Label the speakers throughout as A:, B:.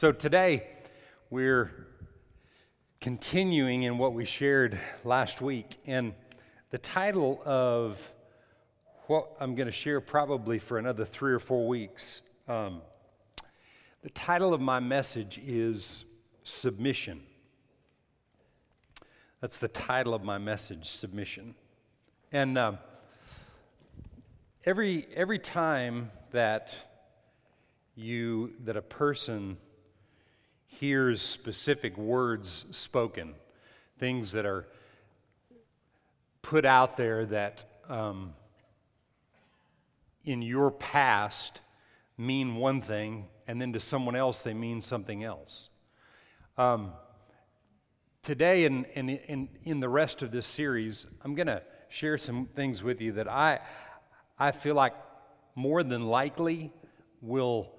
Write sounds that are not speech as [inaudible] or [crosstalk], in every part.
A: So today, we're continuing in what we shared last week. And the title of what I'm going to share probably for another three or four weeks, um, the title of my message is Submission. That's the title of my message, Submission. And uh, every, every time that you, that a person hears specific words spoken, things that are put out there that um, in your past mean one thing, and then to someone else they mean something else. Um, today, and in, in, in, in the rest of this series, I'm going to share some things with you that I, I feel like more than likely will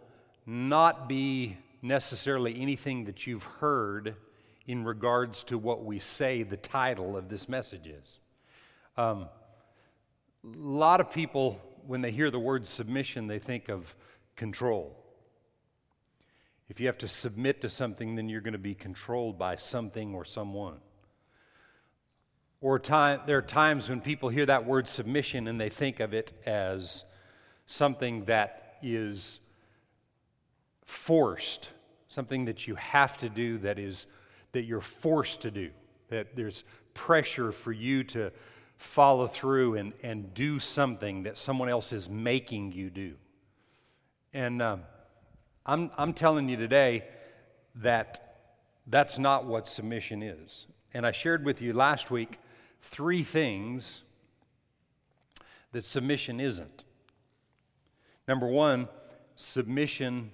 A: not be necessarily anything that you've heard in regards to what we say the title of this message is. Um, a lot of people, when they hear the word submission, they think of control. If you have to submit to something, then you're going to be controlled by something or someone. Or time, there are times when people hear that word submission and they think of it as something that is forced, something that you have to do that is that you're forced to do, that there's pressure for you to follow through and, and do something that someone else is making you do. And um, I'm, I'm telling you today that that's not what submission is. And I shared with you last week three things that submission isn't. Number one, submission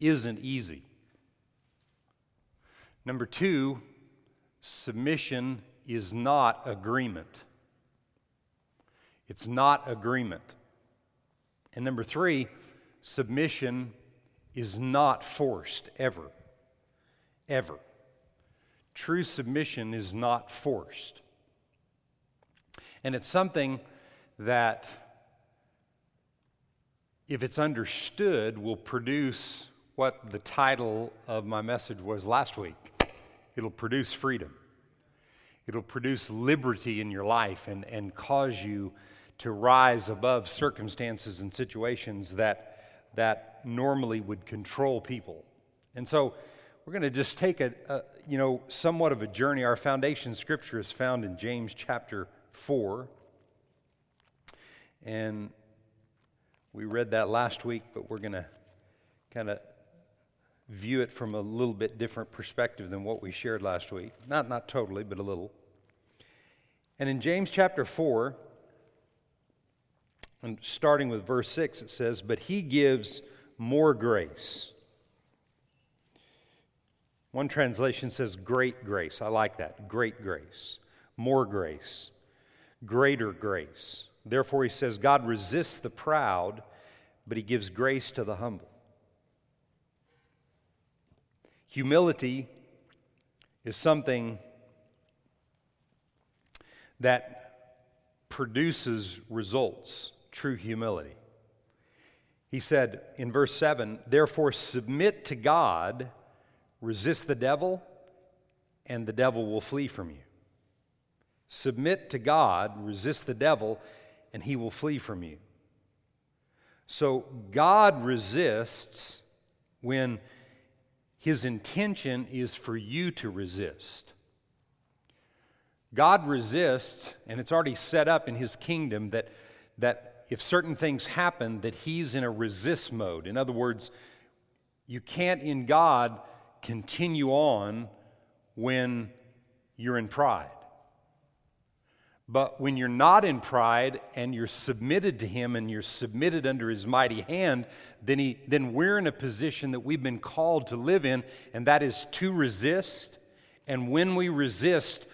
A: isn't easy. Number two, submission is not agreement. It's not agreement. And number three, submission is not forced ever. Ever. True submission is not forced. And it's something that, if it's understood, will produce what the title of my message was last week it'll produce freedom. It'll produce liberty in your life and, and cause you to rise above circumstances and situations that, that normally would control people. And so we're going to just take a, a, you know, somewhat of a journey. Our foundation scripture is found in James chapter 4. And we read that last week, but we're going to kind of view it from a little bit different perspective than what we shared last week. Not, not totally, but a little. And in James chapter 4, and starting with verse 6, it says, But he gives more grace. One translation says great grace. I like that. Great grace. More grace. Greater grace. Therefore, he says, God resists the proud, but he gives grace to the humble. Humility is something that produces results, true humility. He said in verse 7 Therefore, submit to God, resist the devil, and the devil will flee from you. Submit to God, resist the devil, and he will flee from you. So, God resists when his intention is for you to resist. God resists, and it's already set up in his kingdom that, that if certain things happen, that he's in a resist mode. In other words, you can't in God continue on when you're in pride. But when you're not in pride and you're submitted to Him and you're submitted under His mighty hand, then, he, then we're in a position that we've been called to live in, and that is to resist. And when we resist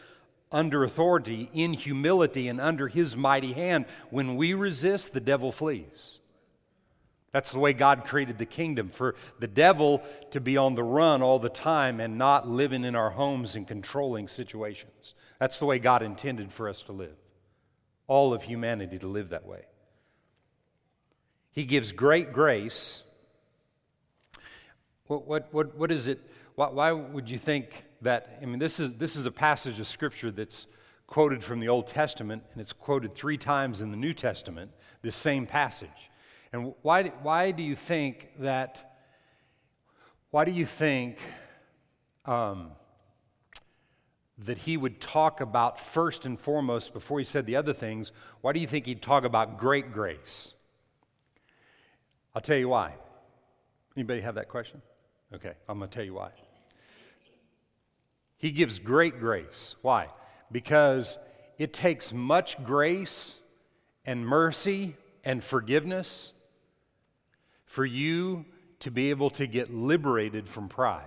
A: under authority, in humility, and under His mighty hand, when we resist, the devil flees. That's the way God created the kingdom for the devil to be on the run all the time and not living in our homes and controlling situations. That's the way God intended for us to live. All of humanity to live that way. He gives great grace. What, what, what, what is it? Why, why would you think that? I mean, this is, this is a passage of Scripture that's quoted from the Old Testament, and it's quoted three times in the New Testament, this same passage. And why, why do you think that? Why do you think um, that he would talk about first and foremost, before he said the other things, why do you think he'd talk about great grace? I'll tell you why. Anybody have that question? Okay, I'm going to tell you why. He gives great grace. Why? Because it takes much grace and mercy and forgiveness for you to be able to get liberated from pride.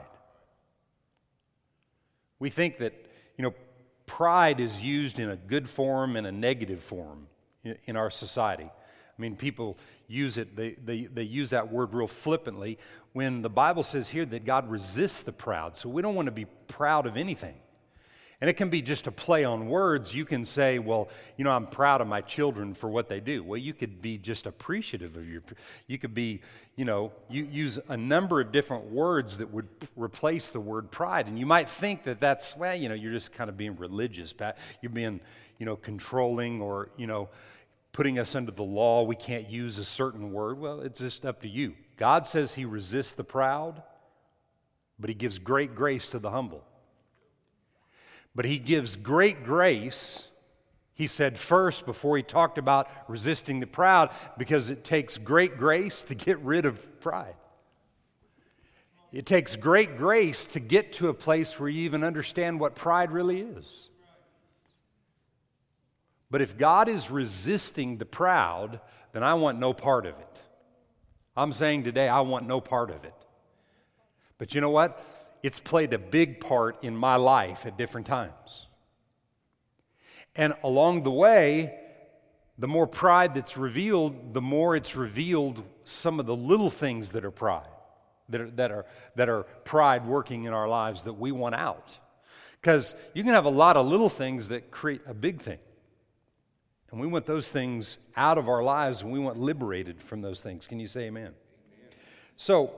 A: We think that, you know, pride is used in a good form and a negative form in our society. I mean, people use it, they, they, they use that word real flippantly when the Bible says here that God resists the proud. So we don't want to be proud of anything. And it can be just a play on words. You can say, well, you know, I'm proud of my children for what they do. Well, you could be just appreciative of your, you could be, you know, you use a number of different words that would replace the word pride. And you might think that that's, well, you know, you're just kind of being religious. You're being, you know, controlling or, you know, putting us under the law. We can't use a certain word. Well, it's just up to you. God says he resists the proud, but he gives great grace to the humble. But he gives great grace, he said first before he talked about resisting the proud, because it takes great grace to get rid of pride. It takes great grace to get to a place where you even understand what pride really is. But if God is resisting the proud, then I want no part of it. I'm saying today, I want no part of it. But you know what? It's played a big part in my life at different times. And along the way, the more pride that's revealed, the more it's revealed some of the little things that are pride, that are, that are, that are pride working in our lives that we want out. Because you can have a lot of little things that create a big thing. And we want those things out of our lives and we want liberated from those things. Can you say amen? amen. So,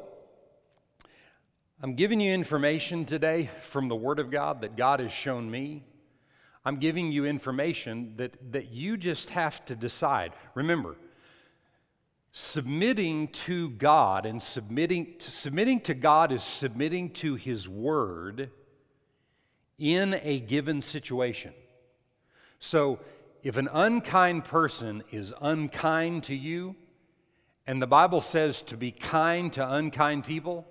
A: I'm giving you information today from the Word of God that God has shown me. I'm giving you information that, that you just have to decide. Remember, submitting to God and submitting to, submitting to God is submitting to His Word in a given situation. So, if an unkind person is unkind to you, and the Bible says to be kind to unkind people,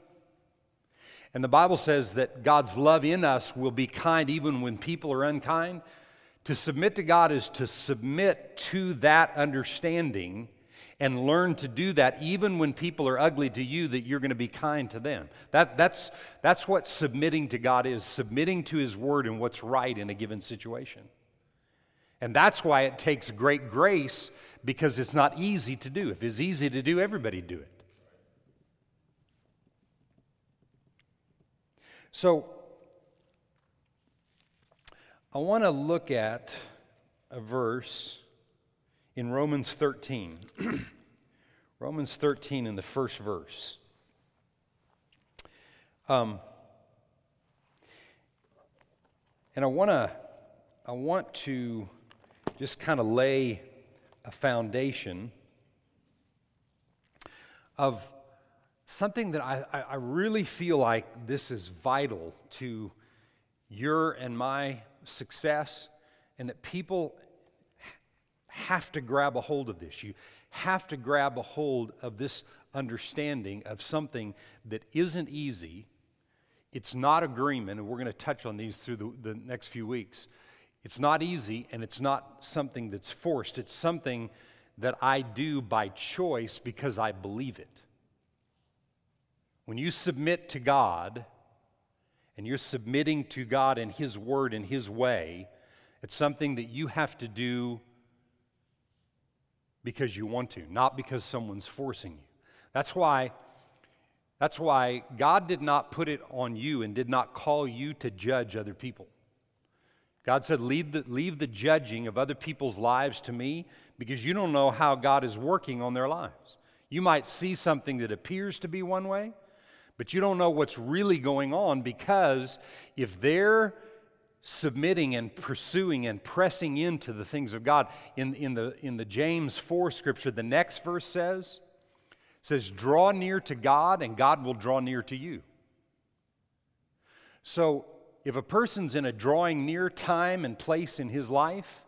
A: and the Bible says that God's love in us will be kind even when people are unkind. To submit to God is to submit to that understanding and learn to do that even when people are ugly to you, that you're going to be kind to them. That, that's, that's what submitting to God is submitting to His Word and what's right in a given situation. And that's why it takes great grace because it's not easy to do. If it's easy to do, everybody do it. So, I want to look at a verse in Romans 13. [clears throat] Romans 13 in the first verse. Um, and I want to I want to just kind of lay a foundation of something that I, I really feel like this is vital to your and my success, and that people have to grab a hold of this. You have to grab a hold of this understanding of something that isn't easy. It's not agreement, and we're going to touch on these through the, the next few weeks. It's not easy, and it's not something that's forced. It's something that I do by choice because I believe it. When you submit to God, and you're submitting to God and His Word and His way, it's something that you have to do because you want to, not because someone's forcing you. That's why. That's why God did not put it on you and did not call you to judge other people. God said, leave the, leave the judging of other people's lives to me because you don't know how God is working on their lives. You might see something that appears to be one way, But you don't know what's really going on because if they're submitting and pursuing and pressing into the things of God, in, in, the, in the James 4 scripture, the next verse says, says, Draw near to God, and God will draw near to you. So, if a person's in a drawing near time and place in his life,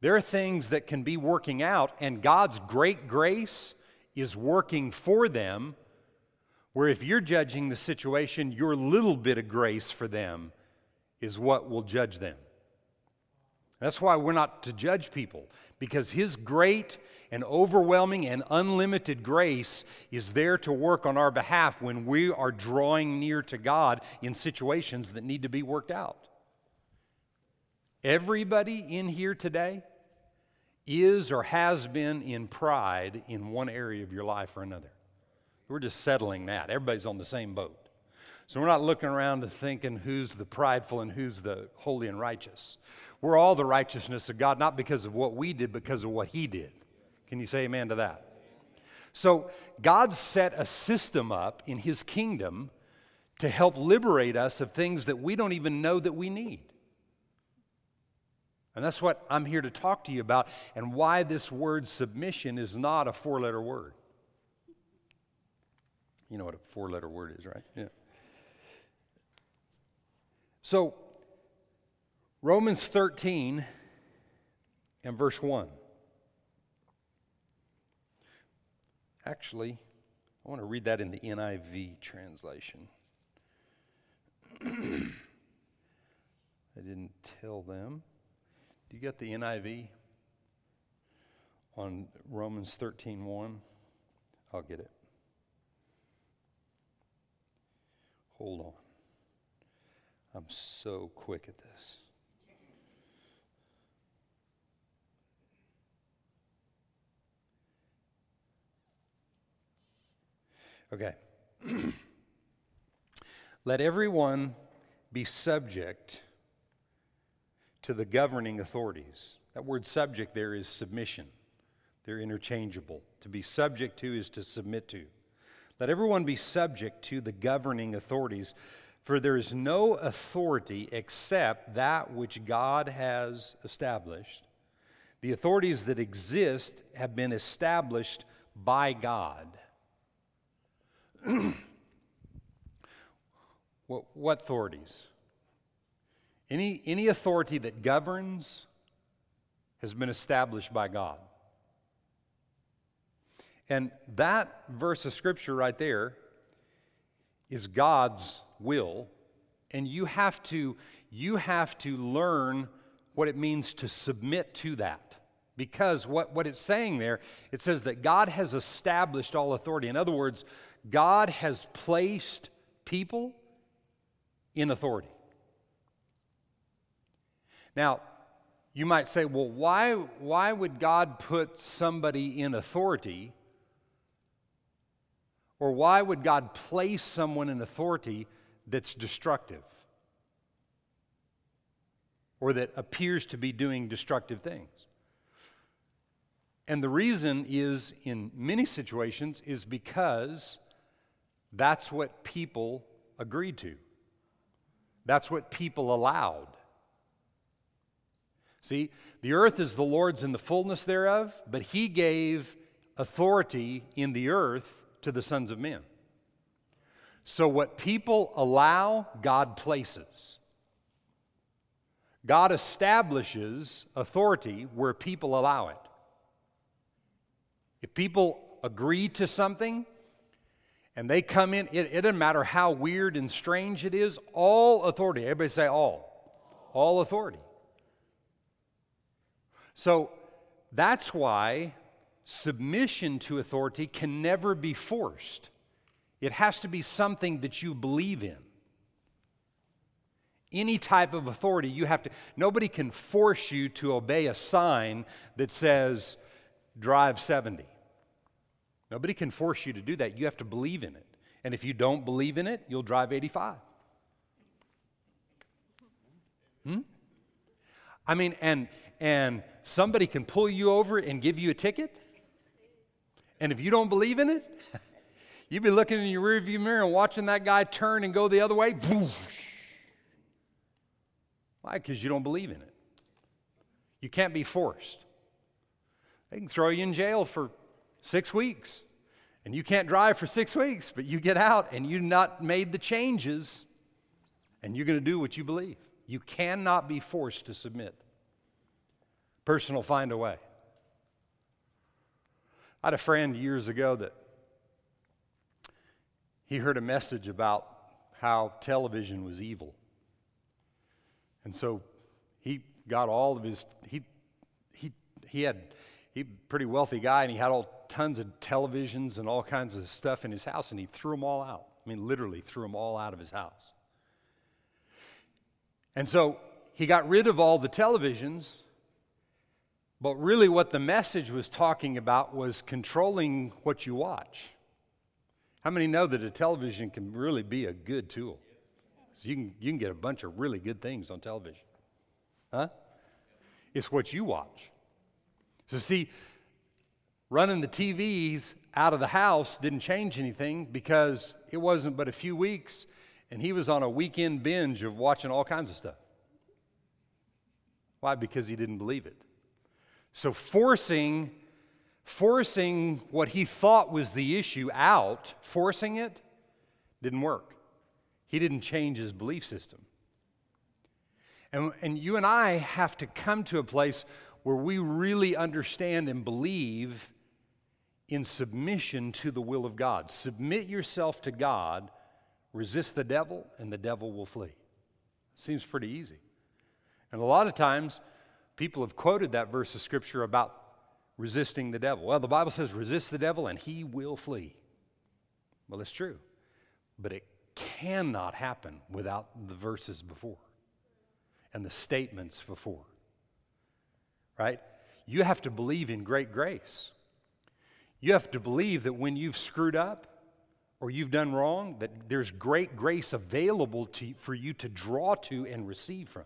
A: there are things that can be working out, and God's great grace is working for them. Where if you're judging the situation, your little bit of grace for them is what will judge them. That's why we're not to judge people, because His great and overwhelming and unlimited grace is there to work on our behalf when we are drawing near to God in situations that need to be worked out. Everybody in here today is or has been in pride in one area of your life or another. We're just settling that. Everybody's on the same boat. So we're not looking around and thinking who's the prideful and who's the holy and righteous. We're all the righteousness of God, not because of what we did, because of what He did. Can you say amen to that? So God set a system up in His kingdom to help liberate us of things that we don't even know that we need. And that's what I'm here to talk to you about and why this word submission is not a four letter word. You know what a four letter word is, right? Yeah. So, Romans 13 and verse 1. Actually, I want to read that in the NIV translation. [clears throat] I didn't tell them. Do you get the NIV on Romans 13 1? I'll get it. Hold on. I'm so quick at this. Okay. [clears throat] Let everyone be subject to the governing authorities. That word subject there is submission. They're interchangeable. To be subject to is to submit to. Let everyone be subject to the governing authorities, for there is no authority except that which God has established. The authorities that exist have been established by God. [clears throat] what, what authorities? Any, any authority that governs has been established by God. And that verse of scripture right there is God's will. And you have to you have to learn what it means to submit to that. Because what, what it's saying there it says that god has established all authority. In other words god has placed people in authority. Now you might say well why, why would god put somebody in authority or why would god place someone in authority that's destructive or that appears to be doing destructive things. And the reason is, in many situations, is because that's what people agreed to. That's what people allowed. See, the earth is the Lord's and the fullness thereof, but He gave authority in the earth to the sons of men. So, what people allow, God places. God establishes authority where people allow it. If people agree to something and they come in, it, it doesn't matter how weird and strange it is, all authority. Everybody say all. All authority. So that's why submission to authority can never be forced. It has to be something that you believe in. Any type of authority, you have to, nobody can force you to obey a sign that says, drive 70. Nobody can force you to do that. You have to believe in it. And if you don't believe in it, you'll drive 85. Hmm? I mean, and, and somebody can pull you over and give you a ticket. And if you don't believe in it, [laughs] You'd be looking in your rearview mirror and watching that guy turn and go the other way. Why? Because you don't believe in it. You can't be forced. They can throw you in jail for six weeks, and you can't drive for six weeks, but you get out and you've not made the changes, and you're going to do what you believe. You cannot be forced to submit. Person will find a way. I had a friend years ago that he heard a message about how television was evil. And so he got all of his, he, he, he had, he pretty wealthy guy, and he had all tons of televisions and all kinds of stuff in his house, and he threw them all out. I mean, literally threw them all out of his house. And so he got rid of all the televisions, but really what the message was talking about was controlling what you watch. How many know that a television can really be a good tool? So you can, you can get a bunch of really good things on television. Huh? It's what you watch. So, see, running the TVs out of the house didn't change anything because it wasn't but a few weeks and he was on a weekend binge of watching all kinds of stuff. Why? Because he didn't believe it. So, forcing forcing what he thought was the issue out, forcing it, didn't work. He didn't change his belief system. And, and you and I have to come to a place where we really understand and believe in submission to the will of God. Submit yourself to God, resist the devil, and the devil will flee. Seems pretty easy. And a lot of times, people have quoted that verse of scripture about resisting the devil. Well, the Bible says, resist the devil and he will flee. Well, that's true. But it cannot happen without the verses before and the statements before. Right? You have to believe in great grace. You have to believe that when you've screwed up or you've done wrong, that there's great grace available to, for you to draw to and receive from.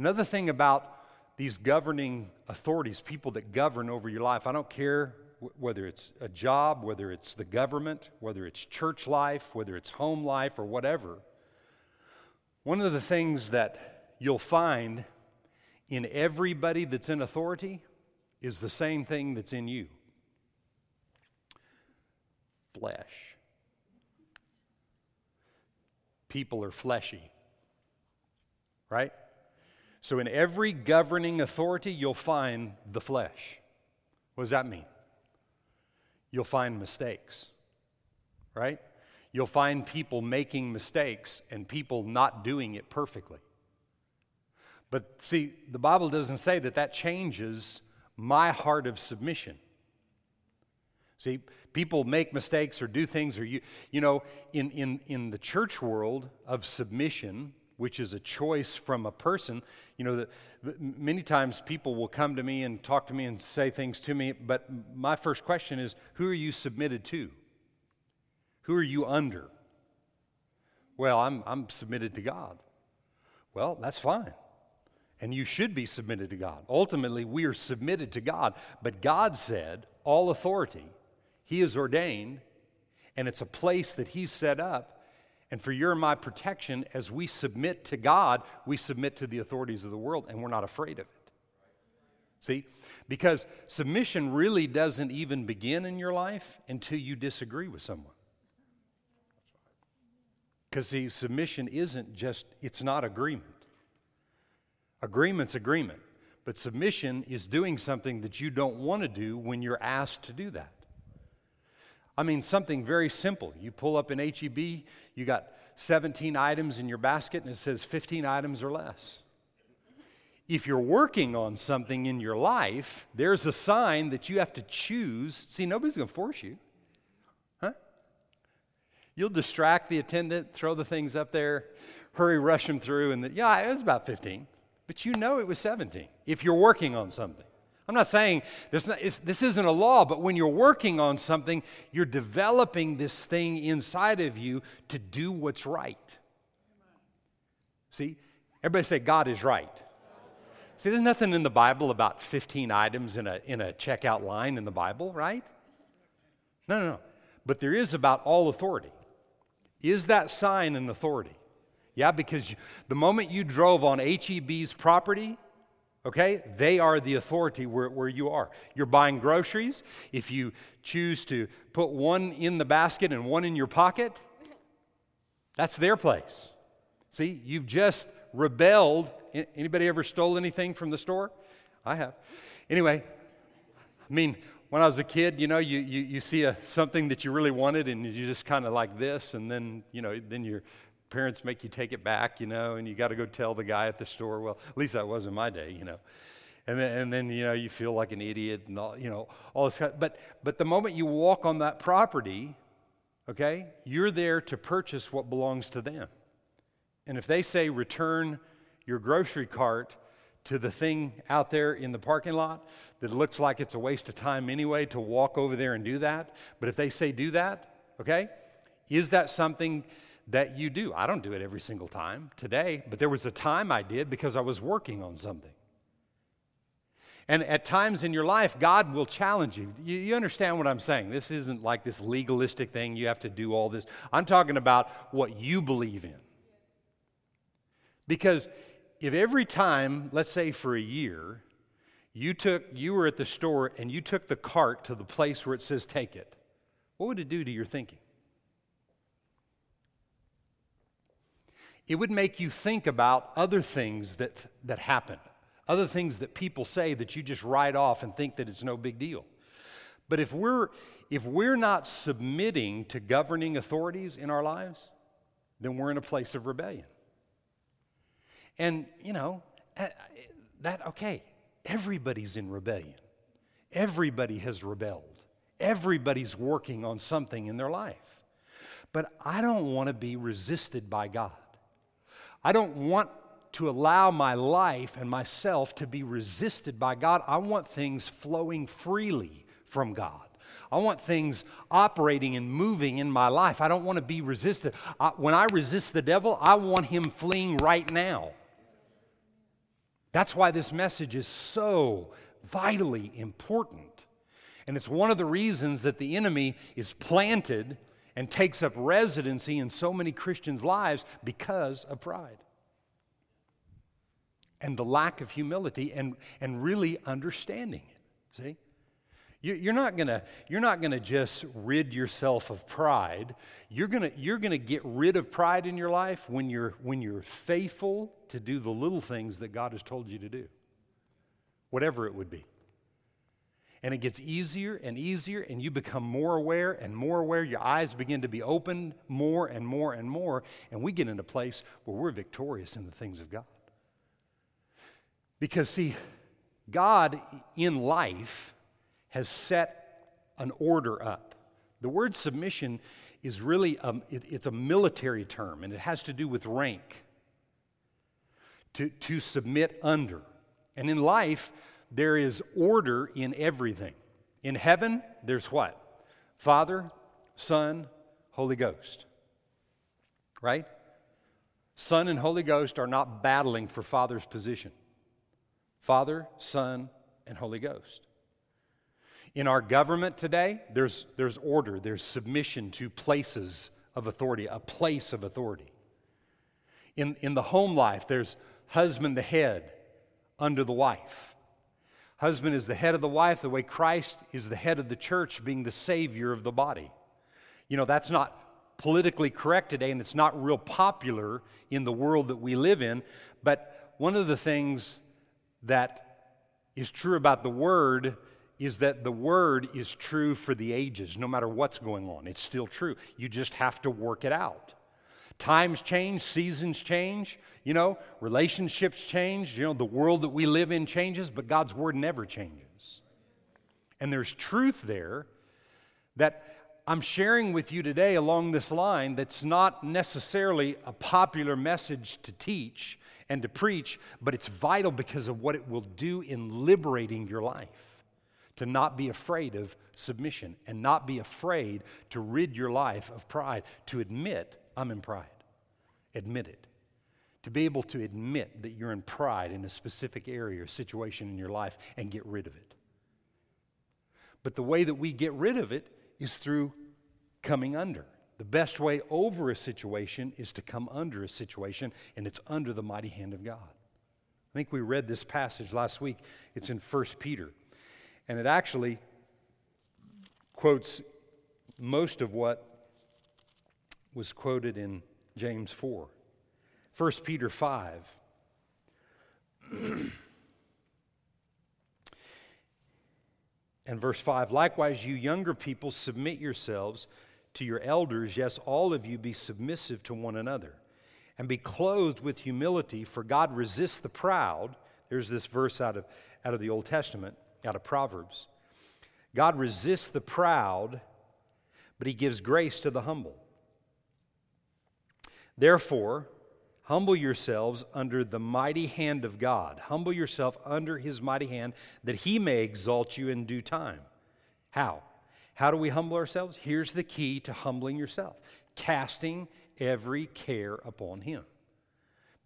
A: Another thing about these governing authorities, people that govern over your life, I don't care whether it's a job, whether it's the government, whether it's church life, whether it's home life, or whatever, one of the things that you'll find in everybody that's in authority is the same thing that's in you flesh. People are fleshy, right? So, in every governing authority, you'll find the flesh. What does that mean? you'll find mistakes, right? You'll find people making mistakes and people not doing it perfectly. But see, the Bible doesn't say that that changes my heart of submission. See, people make mistakes or do things, or you, you know, in, in, in the church world of submission, which is a choice from a person. You know, that many times people will come to me and talk to me and say things to me, but my first question is who are you submitted to? Who are you under? Well, I'm, I'm submitted to God. Well, that's fine. And you should be submitted to God. Ultimately, we are submitted to God. But God said, all authority, He is ordained, and it's a place that He's set up and for your and my protection, as we submit to God, we submit to the authorities of the world, and we're not afraid of it. See? Because submission really doesn't even begin in your life until you disagree with someone. Because, see, submission isn't just, it's not agreement. Agreement's agreement. But submission is doing something that you don't want to do when you're asked to do that. I mean, something very simple. You pull up an HEB, you got 17 items in your basket, and it says 15 items or less. If you're working on something in your life, there's a sign that you have to choose. See, nobody's going to force you. Huh? You'll distract the attendant, throw the things up there, hurry, rush them through, and the, yeah, it was about 15. But you know it was 17 if you're working on something. I'm not saying this, this isn't a law, but when you're working on something, you're developing this thing inside of you to do what's right. See, everybody say, God is right. See, there's nothing in the Bible about 15 items in a, in a checkout line in the Bible, right? No, no, no. but there is about all authority. Is that sign an authority? Yeah, because the moment you drove on HEB's property, okay, they are the authority where, where you are. You're buying groceries. If you choose to put one in the basket and one in your pocket, that's their place. See, you've just rebelled. Anybody ever stole anything from the store? I have. Anyway, I mean, when I was a kid, you know, you, you, you see a, something that you really wanted and you just kind of like this, and then, you know, then your parents make you take it back, you know, and you got to go tell the guy at the store. Well, at least that was in my day, you know. And then, and then, you know, you feel like an idiot and all, you know, all this kind of, but, but the moment you walk on that property, okay, you're there to purchase what belongs to them. And if they say return your grocery cart to the thing out there in the parking lot that looks like it's a waste of time anyway to walk over there and do that. But if they say do that, okay, is that something that you do? I don't do it every single time today, but there was a time I did because I was working on something. And at times in your life, God will challenge you. you. you. understand what I'm saying? This isn't like this legalistic thing, you have to do all this. I'm talking about what you believe in. Because if every time, let's say for a year, you took you were at the store and you took the cart to the place where it says take it, what would it do to your thinking? It would make you think about other things that, that happen, other things that people say that you just write off and think that it's no big deal. But if we're, if we're not submitting to governing authorities in our lives, then we're in a place of rebellion. And, you know, eh, that, okay, everybody's in rebellion. Everybody has rebelled. Everybody's working on something in their life. But I don't want to be resisted by God. I don't want to allow my life and myself to be resisted by God. I want things flowing freely from God. I want things operating and moving in my life. I don't want to be resisted. I, when I resist the devil, I want him fleeing right now. That's why this message is so vitally important. And it's one of the reasons that the enemy is planted and takes up residency in so many Christians' lives because of pride and the lack of humility and, and really understanding it. See? You're not gonna, you're not gonna just rid yourself of pride. You're gonna, you're gonna get rid of pride in your life when you're, when you're faithful to do the little things that God has told you to do, whatever it would be. And it gets easier and easier, and you become more aware and more aware. Your eyes begin to be opened more and more and more, and we get in a place where we're victorious in the things of God. Because, see, God in life has set an order up. The word submission is really a, it, it's a military term and it has to do with rank. To, to submit under. And in life, there is order in everything. In heaven, there's what? Father, Son, Holy Ghost. Right? Son and Holy Ghost are not battling for Father's position. Father, Son, and Holy Ghost. In our government today, there's, there's order, there's submission to places of authority, a place of authority. In, in the home life, there's husband the head under the wife. Husband is the head of the wife, the way Christ is the head of the church, being the savior of the body. You know, that's not politically correct today, and it's not real popular in the world that we live in. But one of the things that is true about the Word is that the word is true for the ages, no matter what's going on. It's still true. You just have to work it out. Times change, seasons change, you know, relationships change, you know, the world that we live in changes, but God's word never changes. And there's truth there that I'm sharing with you today along this line that's not necessarily a popular message to teach and to preach, but it's vital because of what it will do in liberating your life to not be afraid of submission and not be afraid to rid your life of pride, to admit, I'm in pride. Admit it. To be able to admit that you're in pride in a specific area or situation in your life and get rid of it. But the way that we get rid of it is through coming under. The best way over a situation is to come under a situation, and it's under the mighty hand of God. I think we read this passage last week. It's in 1 Peter. And it actually quotes most of what was quoted in James 4. 1 Peter 5. [clears throat] and verse 5 Likewise, you younger people, submit yourselves to your elders. Yes, all of you be submissive to one another. And be clothed with humility, for God resists the proud. There's this verse out of, out of the Old Testament, out of Proverbs. God resists the proud, but he gives grace to the humble. Therefore, humble yourselves under the mighty hand of God. Humble yourself under his mighty hand that he may exalt you in due time. How? How do we humble ourselves? Here's the key to humbling yourself casting every care upon him,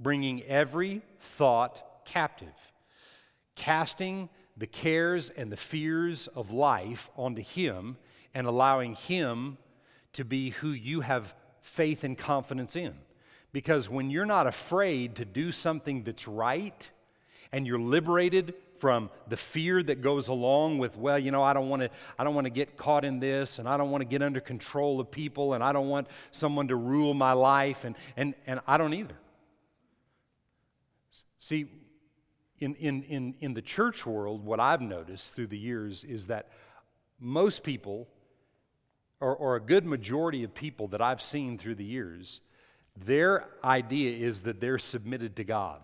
A: bringing every thought captive, casting the cares and the fears of life onto him and allowing him to be who you have faith and confidence in. Because when you're not afraid to do something that's right and you're liberated from the fear that goes along with well you know i don't want to i don't want to get caught in this and i don't want to get under control of people and i don't want someone to rule my life and and and i don't either see in in in, in the church world what i've noticed through the years is that most people or, or a good majority of people that i've seen through the years their idea is that they're submitted to God.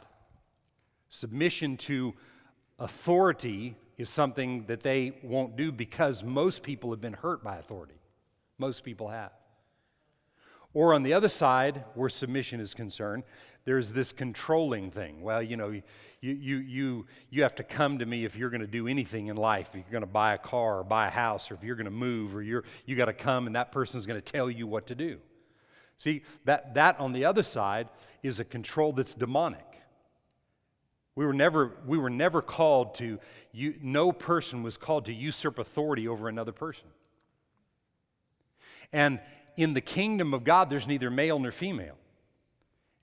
A: Submission to authority is something that they won't do because most people have been hurt by authority. Most people have. Or on the other side, where submission is concerned, there's this controlling thing. Well, you know, you, you, you, you have to come to me if you're going to do anything in life. If you're going to buy a car or buy a house or if you're going to move or you're, you got to come and that person's going to tell you what to do. See, that, that on the other side is a control that's demonic. We were never, we were never called to, you, no person was called to usurp authority over another person. And in the kingdom of God, there's neither male nor female.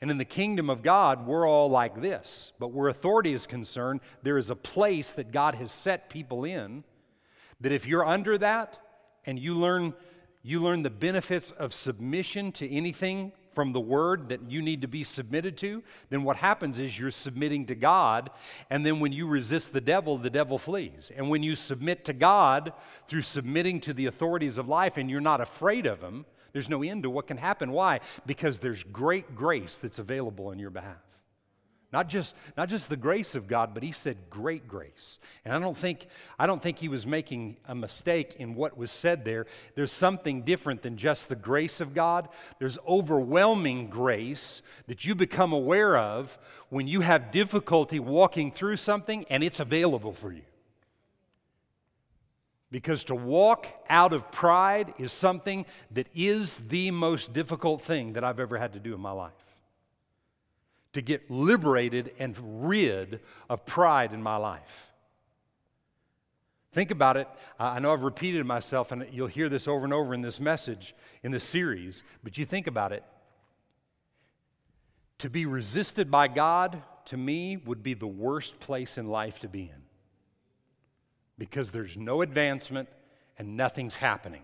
A: And in the kingdom of God, we're all like this. But where authority is concerned, there is a place that God has set people in that if you're under that and you learn you learn the benefits of submission to anything from the word that you need to be submitted to, then what happens is you're submitting to God. And then when you resist the devil, the devil flees. And when you submit to God through submitting to the authorities of life and you're not afraid of them, there's no end to what can happen. Why? Because there's great grace that's available on your behalf. Not just, not just the grace of God, but he said great grace. And I don't think, I don't think he was making a mistake in what was said there. There's something different than just the grace of God. There's overwhelming grace that you become aware of when you have difficulty walking through something and it's available for you. Because to walk out of pride is something that is the most difficult thing that I've ever had to do in my life to get liberated and rid of pride in my life. Think about it. I know I've repeated myself, and you'll hear this over and over in this message, in this series, but you think about it. To be resisted by God, to me, would be the worst place in life to be in because there's no advancement and nothing's happening.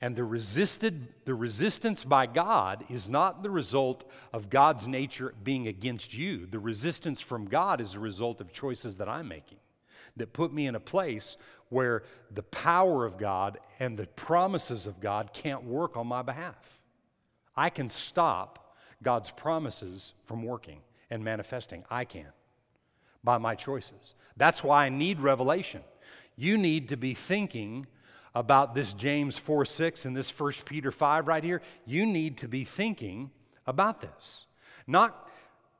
A: And the, resisted, the resistance by God is not the result of God's nature being against you. The resistance from God is a result of choices that I'm making that put me in a place where the power of God and the promises of God can't work on my behalf. I can stop God's promises from working and manifesting. I can by my choices. That's why I need revelation. You need to be thinking about this James 4 6 and this 1 Peter 5 right here, you need to be thinking about this. Not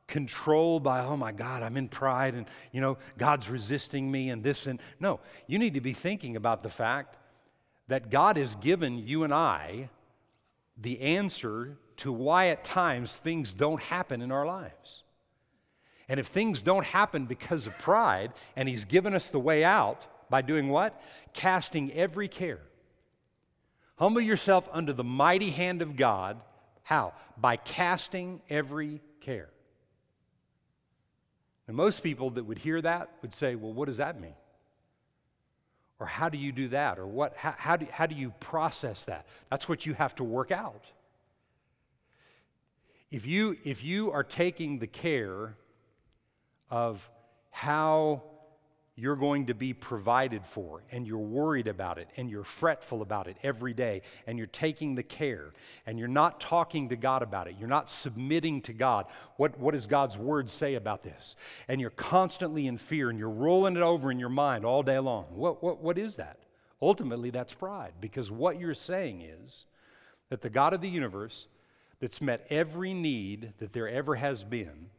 A: controlled by, oh my God, I'm in pride and, you know, God's resisting me and this and. No, you need to be thinking about the fact that God has given you and I the answer to why at times things don't happen in our lives. And if things don't happen because of pride and He's given us the way out, by doing what? Casting every care. Humble yourself under the mighty hand of God. How? By casting every care. And most people that would hear that would say, well, what does that mean? Or how do you do that? Or what, how, how, do, how do you process that? That's what you have to work out. If you, if you are taking the care of how you're going to be provided for, and you're worried about it, and you're fretful about it every day, and you're taking the care, and you're not talking to God about it, you're not submitting to God. What, what does God's word say about this? And you're constantly in fear, and you're rolling it over in your mind all day long. What, what, what is that? Ultimately, that's pride, because what you're saying is that the God of the universe, that's met every need that there ever has been,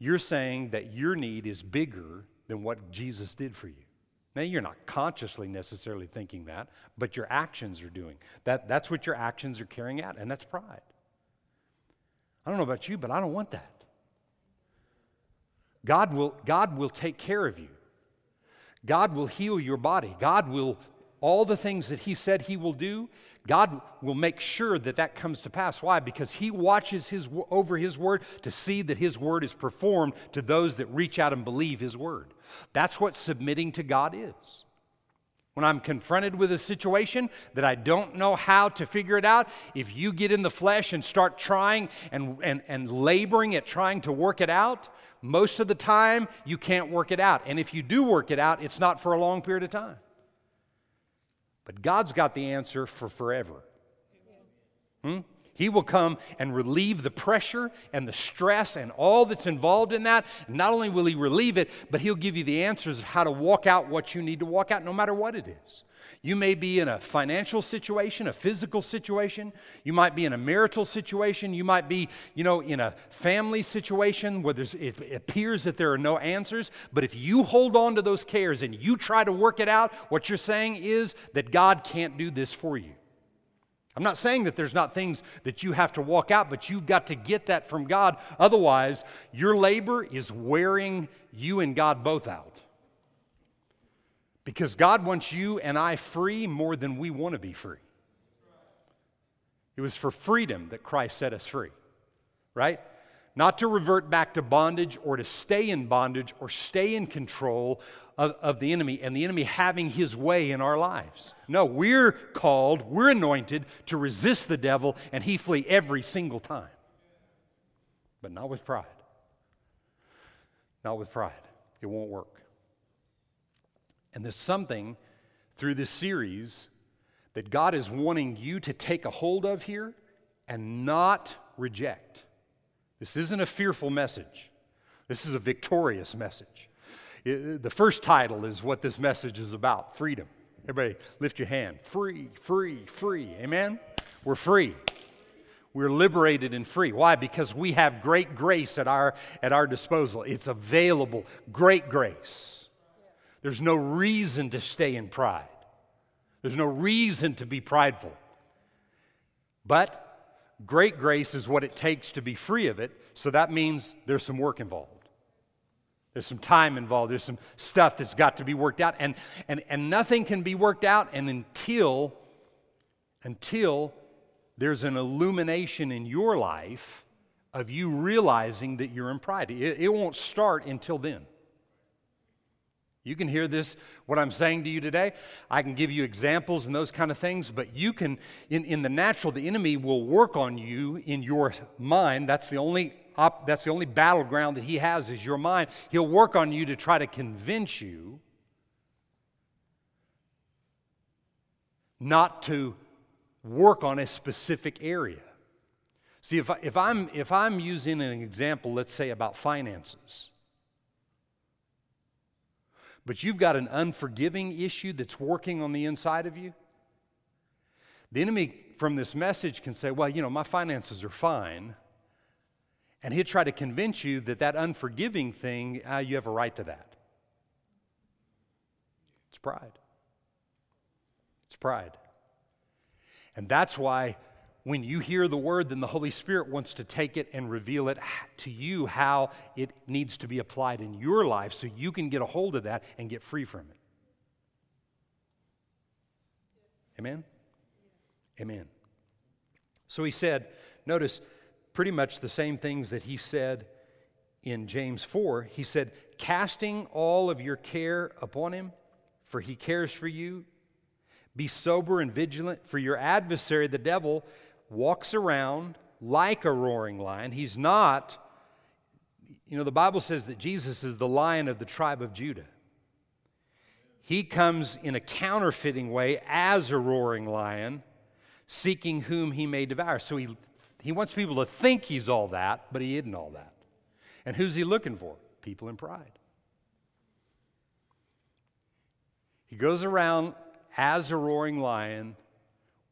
A: you're saying that your need is bigger than what Jesus did for you. Now, you're not consciously necessarily thinking that, but your actions are doing. That, that's what your actions are carrying out, and that's pride. I don't know about you, but I don't want that. God will, God will take care of you. God will heal your body. God will all the things that he said he will do, God will make sure that that comes to pass. Why? Because he watches his, over his word to see that his word is performed to those that reach out and believe his word. That's what submitting to God is. When I'm confronted with a situation that I don't know how to figure it out, if you get in the flesh and start trying and, and, and laboring at trying to work it out, most of the time you can't work it out. And if you do work it out, it's not for a long period of time. But God's got the answer for forever. Hmm? He will come and relieve the pressure and the stress and all that's involved in that. Not only will He relieve it, but He'll give you the answers of how to walk out what you need to walk out, no matter what it is. You may be in a financial situation, a physical situation. You might be in a marital situation. You might be, you know, in a family situation where it appears that there are no answers. But if you hold on to those cares and you try to work it out, what you're saying is that God can't do this for you. I'm not saying that there's not things that you have to walk out, but you've got to get that from God. Otherwise, your labor is wearing you and God both out. Because God wants you and I free more than we want to be free. It was for freedom that Christ set us free, right? Not to revert back to bondage or to stay in bondage or stay in control of, of the enemy and the enemy having his way in our lives. No, we're called, we're anointed to resist the devil and he flee every single time. But not with pride. Not with pride. It won't work. And there's something through this series that God is wanting you to take a hold of here and not reject. This isn't a fearful message, this is a victorious message. It, the first title is what this message is about freedom. Everybody, lift your hand. Free, free, free. Amen? We're free. We're liberated and free. Why? Because we have great grace at our, at our disposal. It's available, great grace. There's no reason to stay in pride. There's no reason to be prideful. But great grace is what it takes to be free of it, so that means there's some work involved. There's some time involved. There's some stuff that's got to be worked out. And, and, and nothing can be worked out and until, until there's an illumination in your life of you realizing that you're in pride. It, it won't start until then. You can hear this, what I'm saying to you today. I can give you examples and those kind of things, but you can, in, in the natural, the enemy will work on you in your mind. That's the only op, that's the only battleground that he has is your mind. He'll work on you to try to convince you not to work on a specific area. See, if, I, if, I'm, if I'm using an example, let's say about finances, but you've got an unforgiving issue that's working on the inside of you, the enemy from this message can say, Well, you know, my finances are fine. And he'll try to convince you that that unforgiving thing, uh, you have a right to that. It's pride. It's pride. And that's why when you hear the word, then the Holy Spirit wants to take it and reveal it to you how it needs to be applied in your life so you can get a hold of that and get free from it. Amen? Amen. So he said, notice pretty much the same things that he said in James 4. He said, casting all of your care upon him, for he cares for you. Be sober and vigilant, for your adversary, the devil, walks around like a roaring lion. He's not, you know, the Bible says that Jesus is the lion of the tribe of Judah. He comes in a counterfeiting way as a roaring lion, seeking whom he may devour. So he, he wants people to think he's all that, but he isn't all that. And who's he looking for? People in pride. He goes around as a roaring lion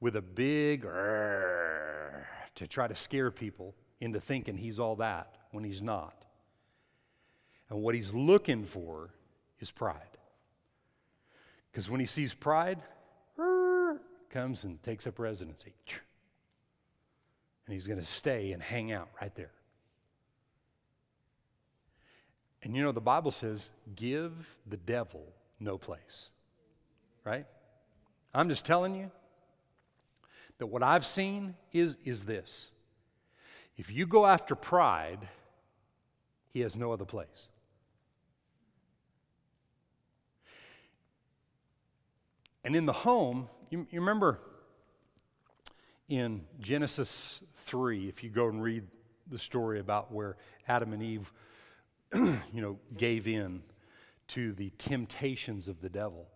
A: with a big to try to scare people into thinking he's all that when he's not. And what he's looking for is pride. Because when he sees pride, comes and takes up residency. And he's going to stay and hang out right there. And you know, the Bible says, give the devil no place. Right? I'm just telling you that what I've seen is, is this. If you go after pride, he has no other place. And in the home, you, you remember in Genesis 3, if you go and read the story about where Adam and Eve, [clears throat] you know, gave in to the temptations of the devil.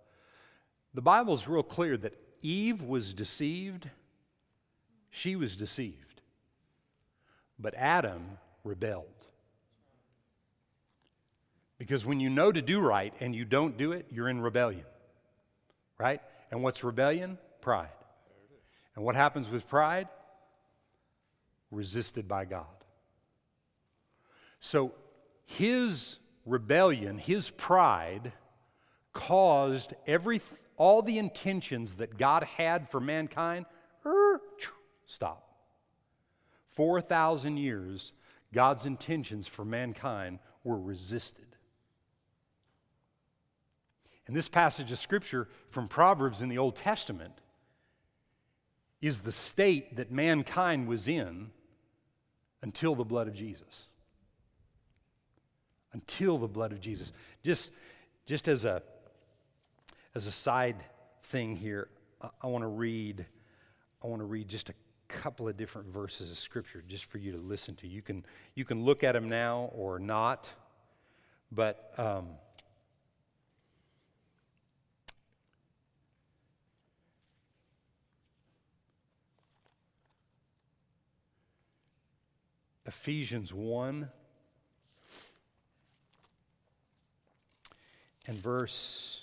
A: The Bible is real clear that Eve was deceived, she was deceived. But Adam rebelled. Because when you know to do right and you don't do it, you're in rebellion. Right? And what's rebellion? Pride. And what happens with pride? Resisted by God. So his rebellion, his pride, caused every, all the intentions that God had for mankind, er, stop. 4,000 years, God's intentions for mankind were resisted. And this passage of Scripture from Proverbs in the Old Testament is the state that mankind was in until the blood of Jesus. Until the blood of Jesus. Just, just as, a, as a side thing here, I, I want to read, I want to read just a couple of different verses of scripture just for you to listen to. You can, you can look at them now or not, but um, Ephesians 1 and verse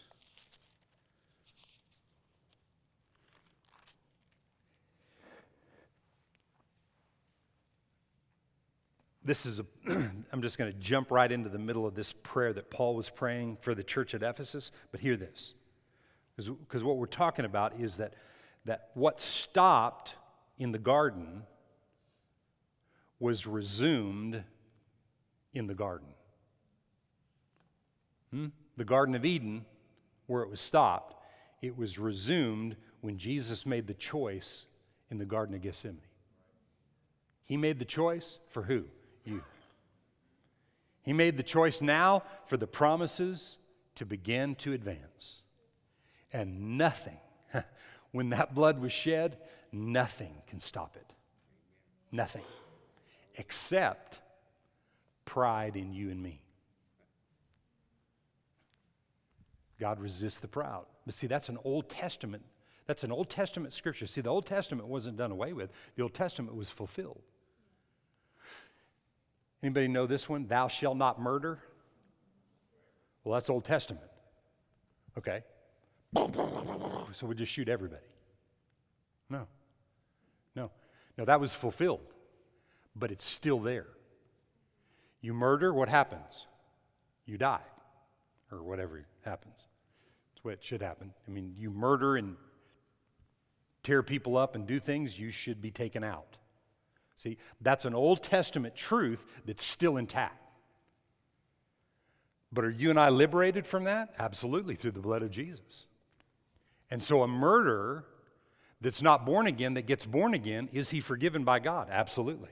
A: this is a [clears throat] i'm just going to jump right into the middle of this prayer that paul was praying for the church at ephesus but hear this because what we're talking about is that that what stopped in the garden was resumed in the garden. Hmm? The Garden of Eden, where it was stopped, it was resumed when Jesus made the choice in the Garden of Gethsemane. He made the choice for who? You. He made the choice now for the promises to begin to advance. And nothing, [laughs] when that blood was shed, nothing can stop it. Nothing except pride in you and me. God resists the proud. But see, that's an Old Testament. That's an Old Testament scripture. See, the Old Testament wasn't done away with. The Old Testament was fulfilled. Anybody know this one? Thou shalt not murder. Well, that's Old Testament. Okay. So we just shoot everybody. No. No. No, that was fulfilled but it's still there. You murder, what happens? You die, or whatever happens. That's what should happen. I mean, you murder and tear people up and do things, you should be taken out. See, that's an Old Testament truth that's still intact. But are you and I liberated from that? Absolutely, through the blood of Jesus. And so a murderer that's not born again that gets born again, is he forgiven by God? Absolutely.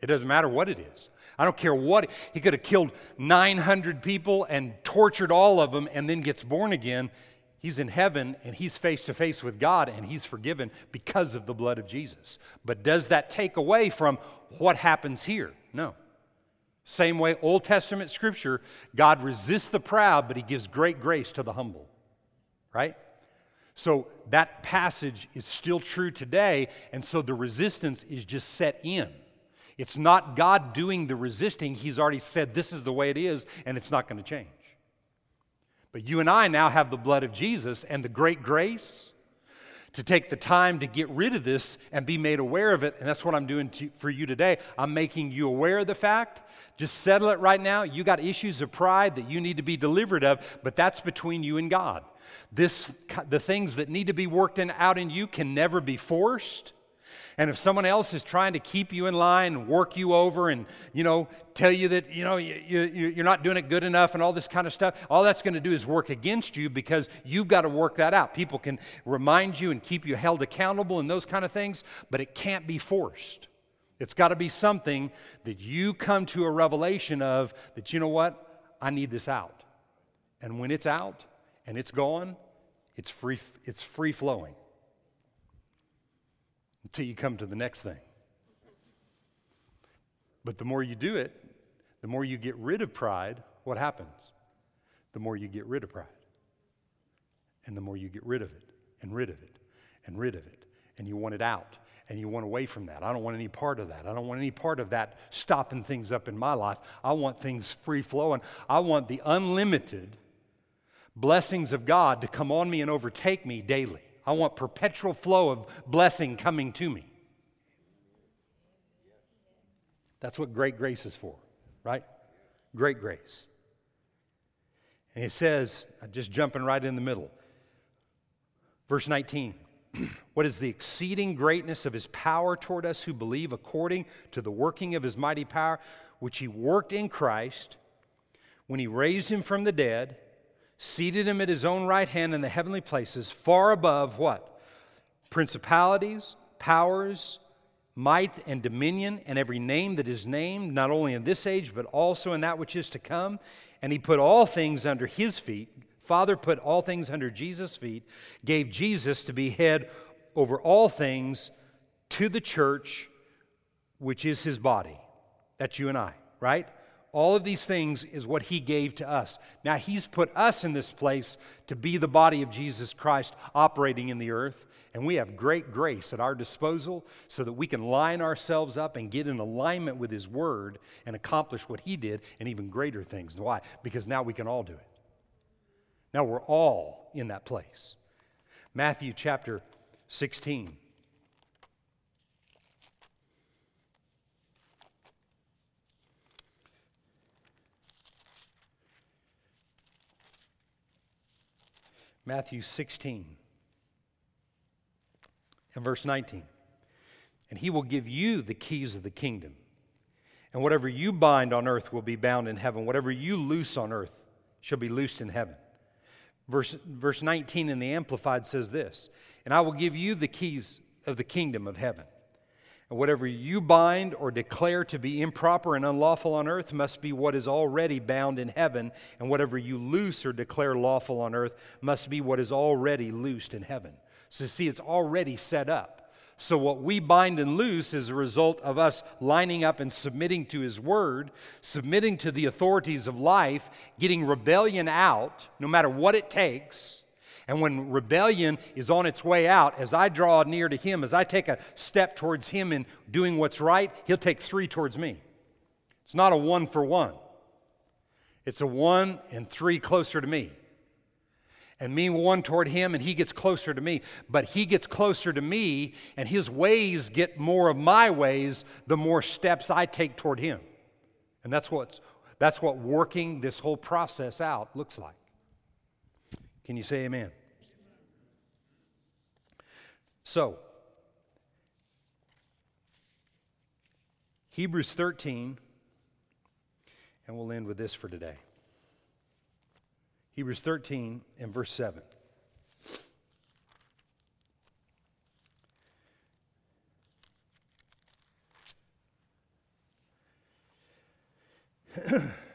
A: It doesn't matter what it is. I don't care what. He could have killed 900 people and tortured all of them and then gets born again. He's in heaven and he's face to face with God and he's forgiven because of the blood of Jesus. But does that take away from what happens here? No. Same way, Old Testament scripture, God resists the proud, but he gives great grace to the humble. Right? So that passage is still true today, and so the resistance is just set in. It's not God doing the resisting. He's already said this is the way it is, and it's not going to change. But you and I now have the blood of Jesus and the great grace to take the time to get rid of this and be made aware of it. And that's what I'm doing to, for you today. I'm making you aware of the fact. Just settle it right now. You got issues of pride that you need to be delivered of, but that's between you and God. This, the things that need to be worked in, out in you can never be forced. And if someone else is trying to keep you in line, and work you over, and you know, tell you that you know you, you, are not doing it good enough, and all this kind of stuff, all that's going to do is work against you because you've got to work that out. People can remind you and keep you held accountable and those kind of things, but it can't be forced. It's got to be something that you come to a revelation of that you know what, I need this out, and when it's out, and it's gone, it's free, it's free flowing until you come to the next thing. But the more you do it, the more you get rid of pride, what happens? The more you get rid of pride. And the more you get rid of it, and rid of it, and rid of it. And you want it out, and you want away from that. I don't want any part of that. I don't want any part of that stopping things up in my life. I want things free flowing. I want the unlimited blessings of God to come on me and overtake me daily. I want perpetual flow of blessing coming to me. That's what great grace is for, right? Great grace. And it says, just jumping right in the middle, verse 19. [clears throat] what is the exceeding greatness of his power toward us who believe according to the working of his mighty power, which he worked in Christ when he raised him from the dead seated him at his own right hand in the heavenly places, far above what? Principalities, powers, might, and dominion, and every name that is named, not only in this age, but also in that which is to come. And he put all things under his feet. Father put all things under Jesus' feet, gave Jesus to be head over all things to the church, which is his body. That's you and I, right? All of these things is what he gave to us. Now, he's put us in this place to be the body of Jesus Christ operating in the earth. And we have great grace at our disposal so that we can line ourselves up and get in alignment with his word and accomplish what he did and even greater things. Why? Because now we can all do it. Now we're all in that place. Matthew chapter 16. Matthew 16 and verse 19. And he will give you the keys of the kingdom. And whatever you bind on earth will be bound in heaven. Whatever you loose on earth shall be loosed in heaven. Verse, verse 19 in the Amplified says this And I will give you the keys of the kingdom of heaven. And whatever you bind or declare to be improper and unlawful on earth must be what is already bound in heaven. And whatever you loose or declare lawful on earth must be what is already loosed in heaven. So, see, it's already set up. So, what we bind and loose is a result of us lining up and submitting to His Word, submitting to the authorities of life, getting rebellion out, no matter what it takes and when rebellion is on its way out, as I draw near to Him, as I take a step towards Him in doing what's right, He'll take three towards me. It's not a one for one, it's a one and three closer to me. And me one toward Him, and He gets closer to me. But He gets closer to me, and His ways get more of my ways the more steps I take toward Him. And that's, what's, that's what working this whole process out looks like. Can you say amen? So, Hebrews 13, and we'll end with this for today. Hebrews 13 and verse 7. [clears throat]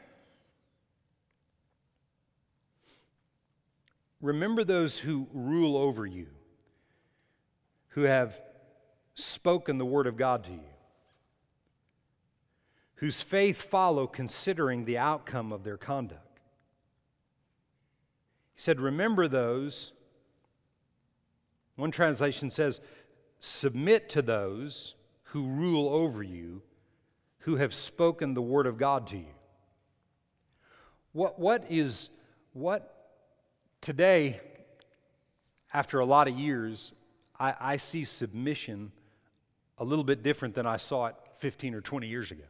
A: Remember those who rule over you, who have spoken the word of God to you, whose faith follow considering the outcome of their conduct. He said, Remember those. One translation says, Submit to those who rule over you, who have spoken the word of God to you. What, what is, what today, after a lot of years, I, I see submission a little bit different than I saw it 15 or 20 years ago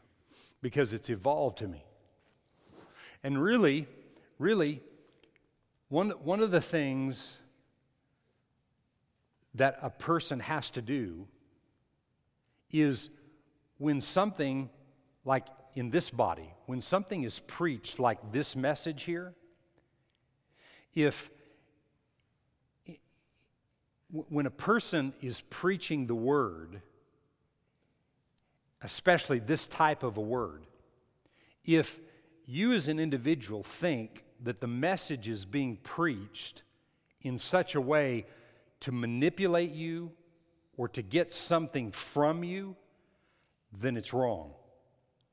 A: because it's evolved to me. And really, really, one, one of the things that a person has to do is when something like in this body, when something is preached like this message here, if when a person is preaching the word, especially this type of a word, if you as an individual think that the message is being preached in such a way to manipulate you or to get something from you, then it's wrong.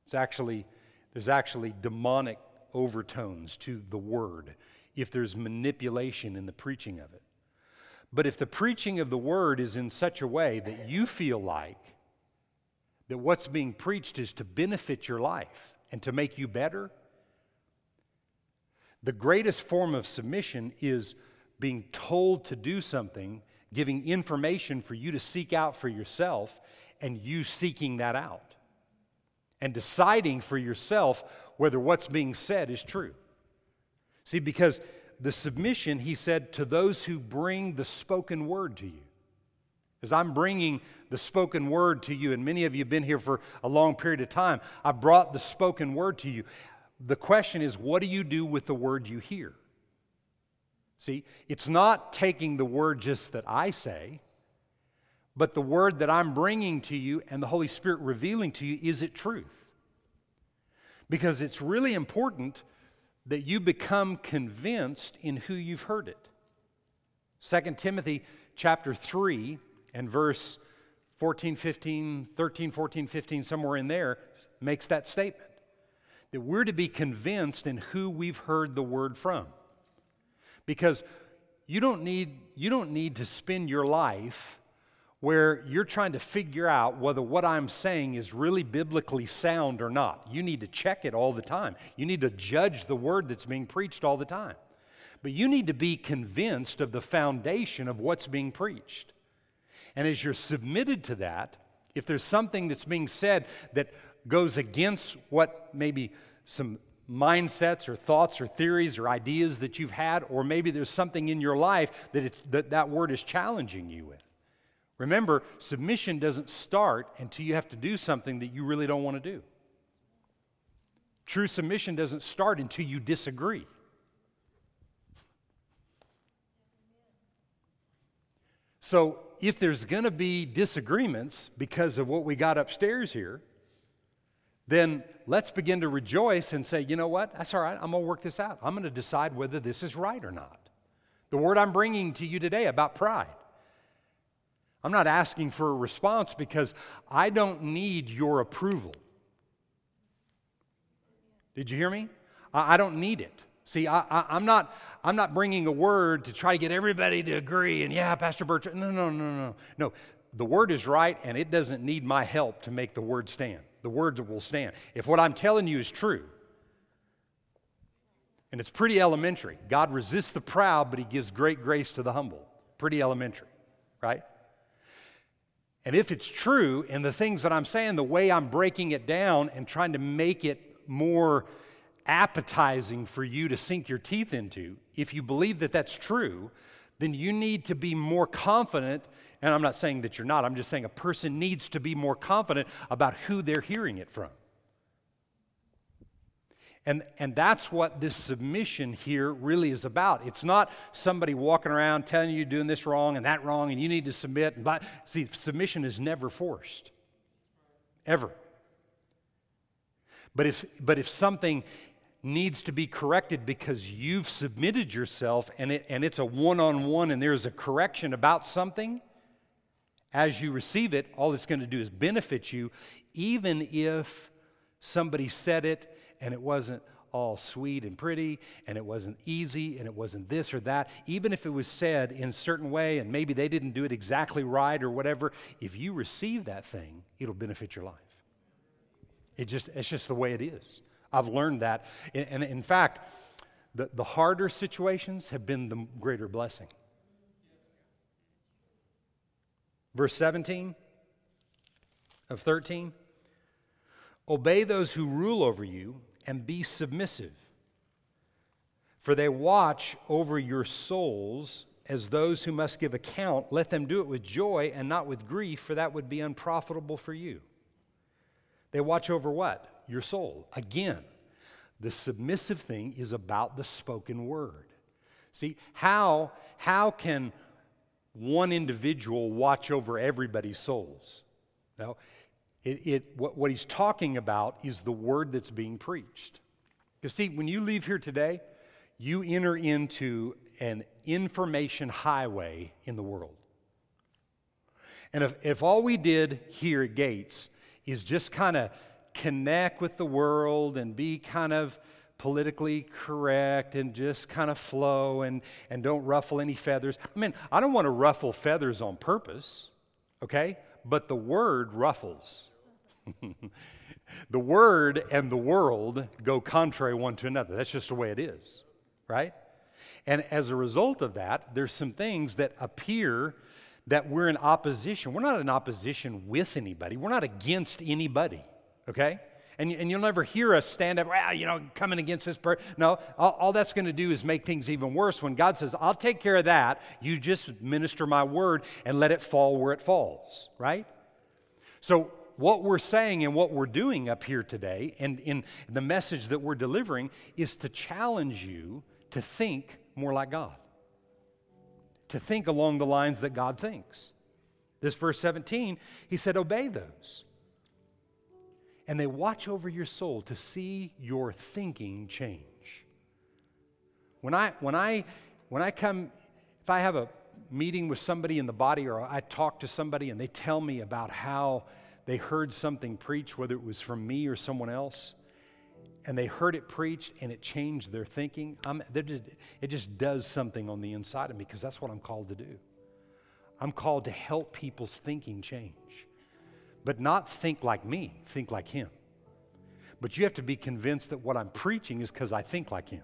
A: It's actually, there's actually demonic overtones to the word if there's manipulation in the preaching of it. But if the preaching of the word is in such a way that you feel like that what's being preached is to benefit your life and to make you better, the greatest form of submission is being told to do something, giving information for you to seek out for yourself, and you seeking that out and deciding for yourself whether what's being said is true. See, because the submission, he said, to those who bring the spoken word to you. As I'm bringing the spoken word to you, and many of you have been here for a long period of time, I brought the spoken word to you. The question is, what do you do with the word you hear? See, it's not taking the word just that I say, but the word that I'm bringing to you and the Holy Spirit revealing to you, is it truth? Because it's really important that you become convinced in who you've heard it. 2 Timothy chapter 3 and verse 14, 15, 13, 14, 15, somewhere in there, makes that statement. That we're to be convinced in who we've heard the word from. Because you don't need, you don't need to spend your life where you're trying to figure out whether what I'm saying is really biblically sound or not. You need to check it all the time. You need to judge the word that's being preached all the time. But you need to be convinced of the foundation of what's being preached. And as you're submitted to that, if there's something that's being said that goes against what maybe some mindsets or thoughts or theories or ideas that you've had, or maybe there's something in your life that that, that word is challenging you with, Remember, submission doesn't start until you have to do something that you really don't want to do. True submission doesn't start until you disagree. So, if there's going to be disagreements because of what we got upstairs here, then let's begin to rejoice and say, you know what? That's all right. I'm going to work this out. I'm going to decide whether this is right or not. The word I'm bringing to you today about pride. I'm not asking for a response because I don't need your approval. Did you hear me? I, I don't need it. See, I, am not, I'm not bringing a word to try to get everybody to agree and, yeah, Pastor Bertrand. No, no, no, no. No, the word is right and it doesn't need my help to make the word stand. The word will stand. If what I'm telling you is true, and it's pretty elementary God resists the proud, but he gives great grace to the humble. Pretty elementary, right? And if it's true, and the things that I'm saying, the way I'm breaking it down and trying to make it more appetizing for you to sink your teeth into, if you believe that that's true, then you need to be more confident. And I'm not saying that you're not, I'm just saying a person needs to be more confident about who they're hearing it from. And, and that's what this submission here really is about. It's not somebody walking around telling you you're doing this wrong and that wrong and you need to submit. But see, submission is never forced, ever. But if, but if something needs to be corrected because you've submitted yourself and, it, and it's a one on one and there's a correction about something, as you receive it, all it's going to do is benefit you, even if somebody said it and it wasn't all sweet and pretty and it wasn't easy and it wasn't this or that. Even if it was said in a certain way and maybe they didn't do it exactly right or whatever, if you receive that thing, it'll benefit your life. It just, it's just the way it is. I've learned that. And in fact, the, the harder situations have been the greater blessing. Verse 17 of 13 Obey those who rule over you and be submissive, for they watch over your souls as those who must give account. Let them do it with joy and not with grief, for that would be unprofitable for you. They watch over what? Your soul. Again, the submissive thing is about the spoken word. See, how, how can one individual watch over everybody's souls. Now, it, it, what, what he's talking about is the word that's being preached. Because, see, when you leave here today, you enter into an information highway in the world. And if, if all we did here at Gates is just kind of connect with the world and be kind of politically correct and just kind of flow and, and don't ruffle any feathers. I mean, I don't want to ruffle feathers on purpose, okay? But the word ruffles. [laughs] the word and the world go contrary one to another. That's just the way it is, right? And as a result of that, there's some things that appear that we're in opposition. We're not in opposition with anybody, we're not against anybody, okay? And, and you'll never hear us stand up, well, you know, coming against this person. No, all, all that's going to do is make things even worse when God says, I'll take care of that. You just minister my word and let it fall where it falls, right? So, what we're saying and what we're doing up here today, and in the message that we're delivering, is to challenge you to think more like God, to think along the lines that God thinks. This verse 17, he said, Obey those and they watch over your soul to see your thinking change. When I, when I, when I come, if I have a meeting with somebody in the body or I talk to somebody and they tell me about how they heard something preached, whether it was from me or someone else, and they heard it preached and it changed their thinking, just, it just does something on the inside of me because that's what I'm called to do. I'm called to help people's thinking change but not think like me, think like Him. But you have to be convinced that what I'm preaching is because I think like Him.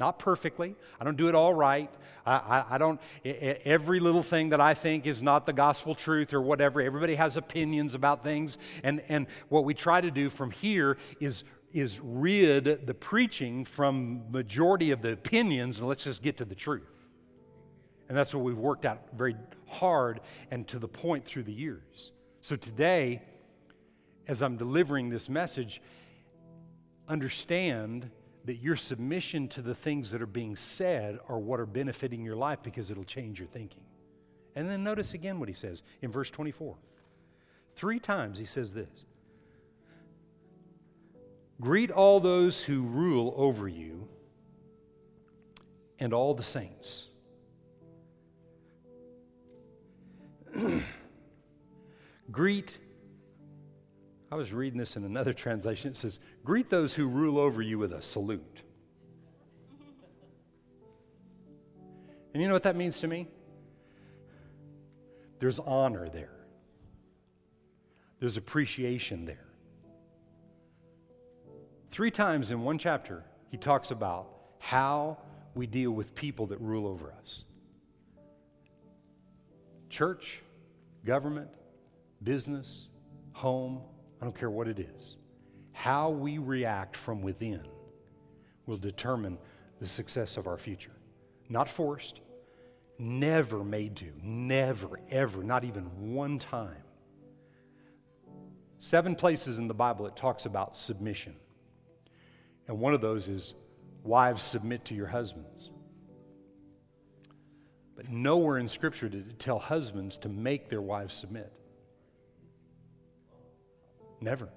A: Not perfectly. I don't do it all right. I, I, I don't, every little thing that I think is not the gospel truth or whatever. Everybody has opinions about things. And, and what we try to do from here is, is rid the preaching from majority of the opinions and let's just get to the truth. And that's what we've worked out very hard and to the point through the years. So today, as I'm delivering this message, understand that your submission to the things that are being said are what are benefiting your life because it'll change your thinking. And then notice again what he says in verse 24. Three times he says this Greet all those who rule over you and all the saints. [clears throat] Greet, I was reading this in another [laughs] translation. It says, Greet those who rule over you with a salute. [laughs] And you know what that means to me? There's honor there, there's appreciation there. Three times in one chapter, he talks about how we deal with people that rule over us church, government, business, home, I don't care what it is. How we react from within will determine the success of our future. Not forced, never made to, never, ever, not even one time. Seven places in the Bible it talks about submission. And one of those is wives submit to your husbands. But nowhere in Scripture did it tell husbands to make their wives submit. Never.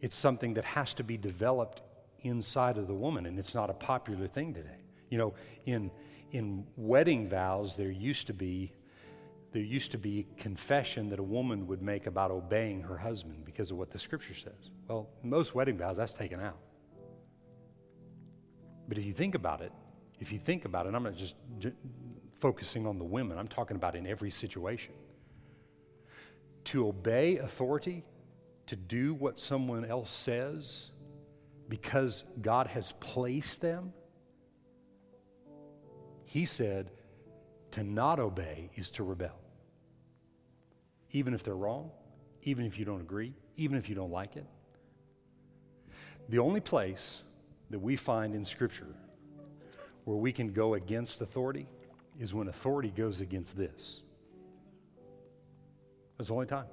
A: It's something that has to be developed inside of the woman, and it's not a popular thing today. You know, in, in wedding vows, there used to be there used to be confession that a woman would make about obeying her husband because of what the scripture says. Well, most wedding vows, that's taken out. But if you think about it, if you think about it, I'm not just focusing on the women, I'm talking about in every situation. To obey authority, to do what someone else says because God has placed them, he said, to not obey is to rebel even if they're wrong, even if you don't agree, even if you don't like it. The only place that we find in Scripture where we can go against authority is when authority goes against this. That's the only time.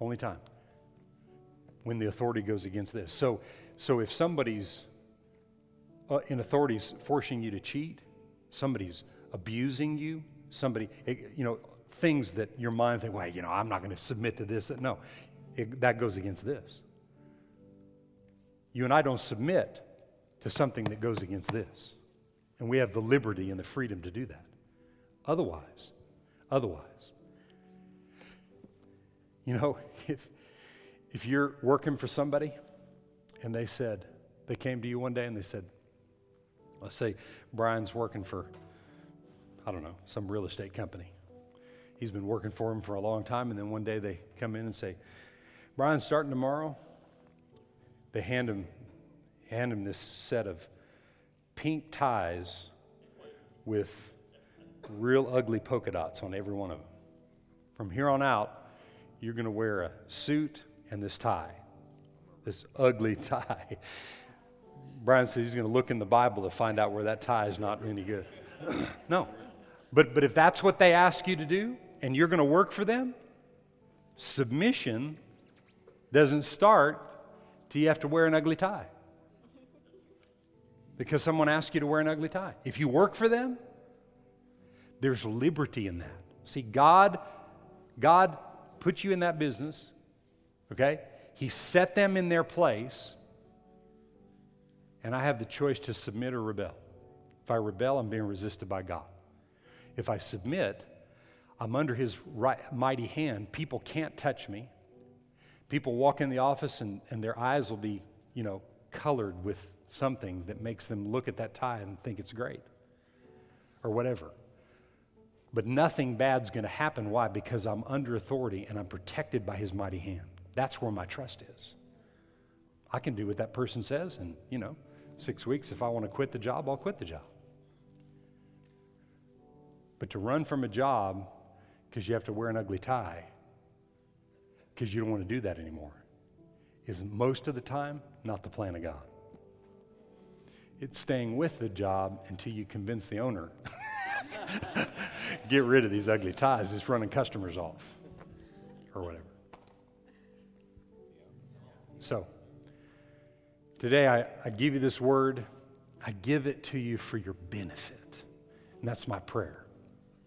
A: Only time. When the authority goes against this. So, so if somebody's uh, in authorities forcing you to cheat, somebody's abusing you, somebody, you know, things that your mind think, well, you know, I'm not going to submit to this. No, it, that goes against this. You and I don't submit to something that goes against this. And we have the liberty and the freedom to do that. Otherwise, otherwise, you know, [laughs] if, if you're working for somebody and they said, they came to you one day and they said, let's say Brian's working for, I don't know, some real estate company he's been working for him for a long time. And then one day they come in and say, Brian's starting tomorrow, they hand him, hand him this set of pink ties with real ugly polka dots on every one of them. From here on out, you're going to wear a suit and this tie, this ugly [laughs] tie. Brian says he's going to look in the Bible to find out where that tie is not any good. [clears throat] no. But, but if that's what they ask you to do, and you're going to work for them, submission doesn't start till you have to wear an ugly tie. Because someone asks you to wear an ugly tie. If you work for them, there's liberty in that. See, God, God put you in that business, okay? He set them in their place, and I have the choice to submit or rebel. If I rebel, I'm being resisted by God. If I submit, I'm under his right, mighty hand. People can't touch me. People walk in the office and, and their eyes will be, you know, colored with something that makes them look at that tie and think it's great or whatever. But nothing bad's going to happen. Why? Because I'm under authority and I'm protected by his mighty hand. That's where my trust is. I can do what that person says, and, you know, six weeks, if I want to quit the job, I'll quit the job. But to run from a job because you have to wear an ugly tie because you don't want to do that anymore is most of the time not the plan of God. It's staying with the job until you convince the owner. [laughs] [laughs] Get rid of these ugly ties. It's running customers off or whatever. So, today I, I give you this word. I give it to you for your benefit. And that's my prayer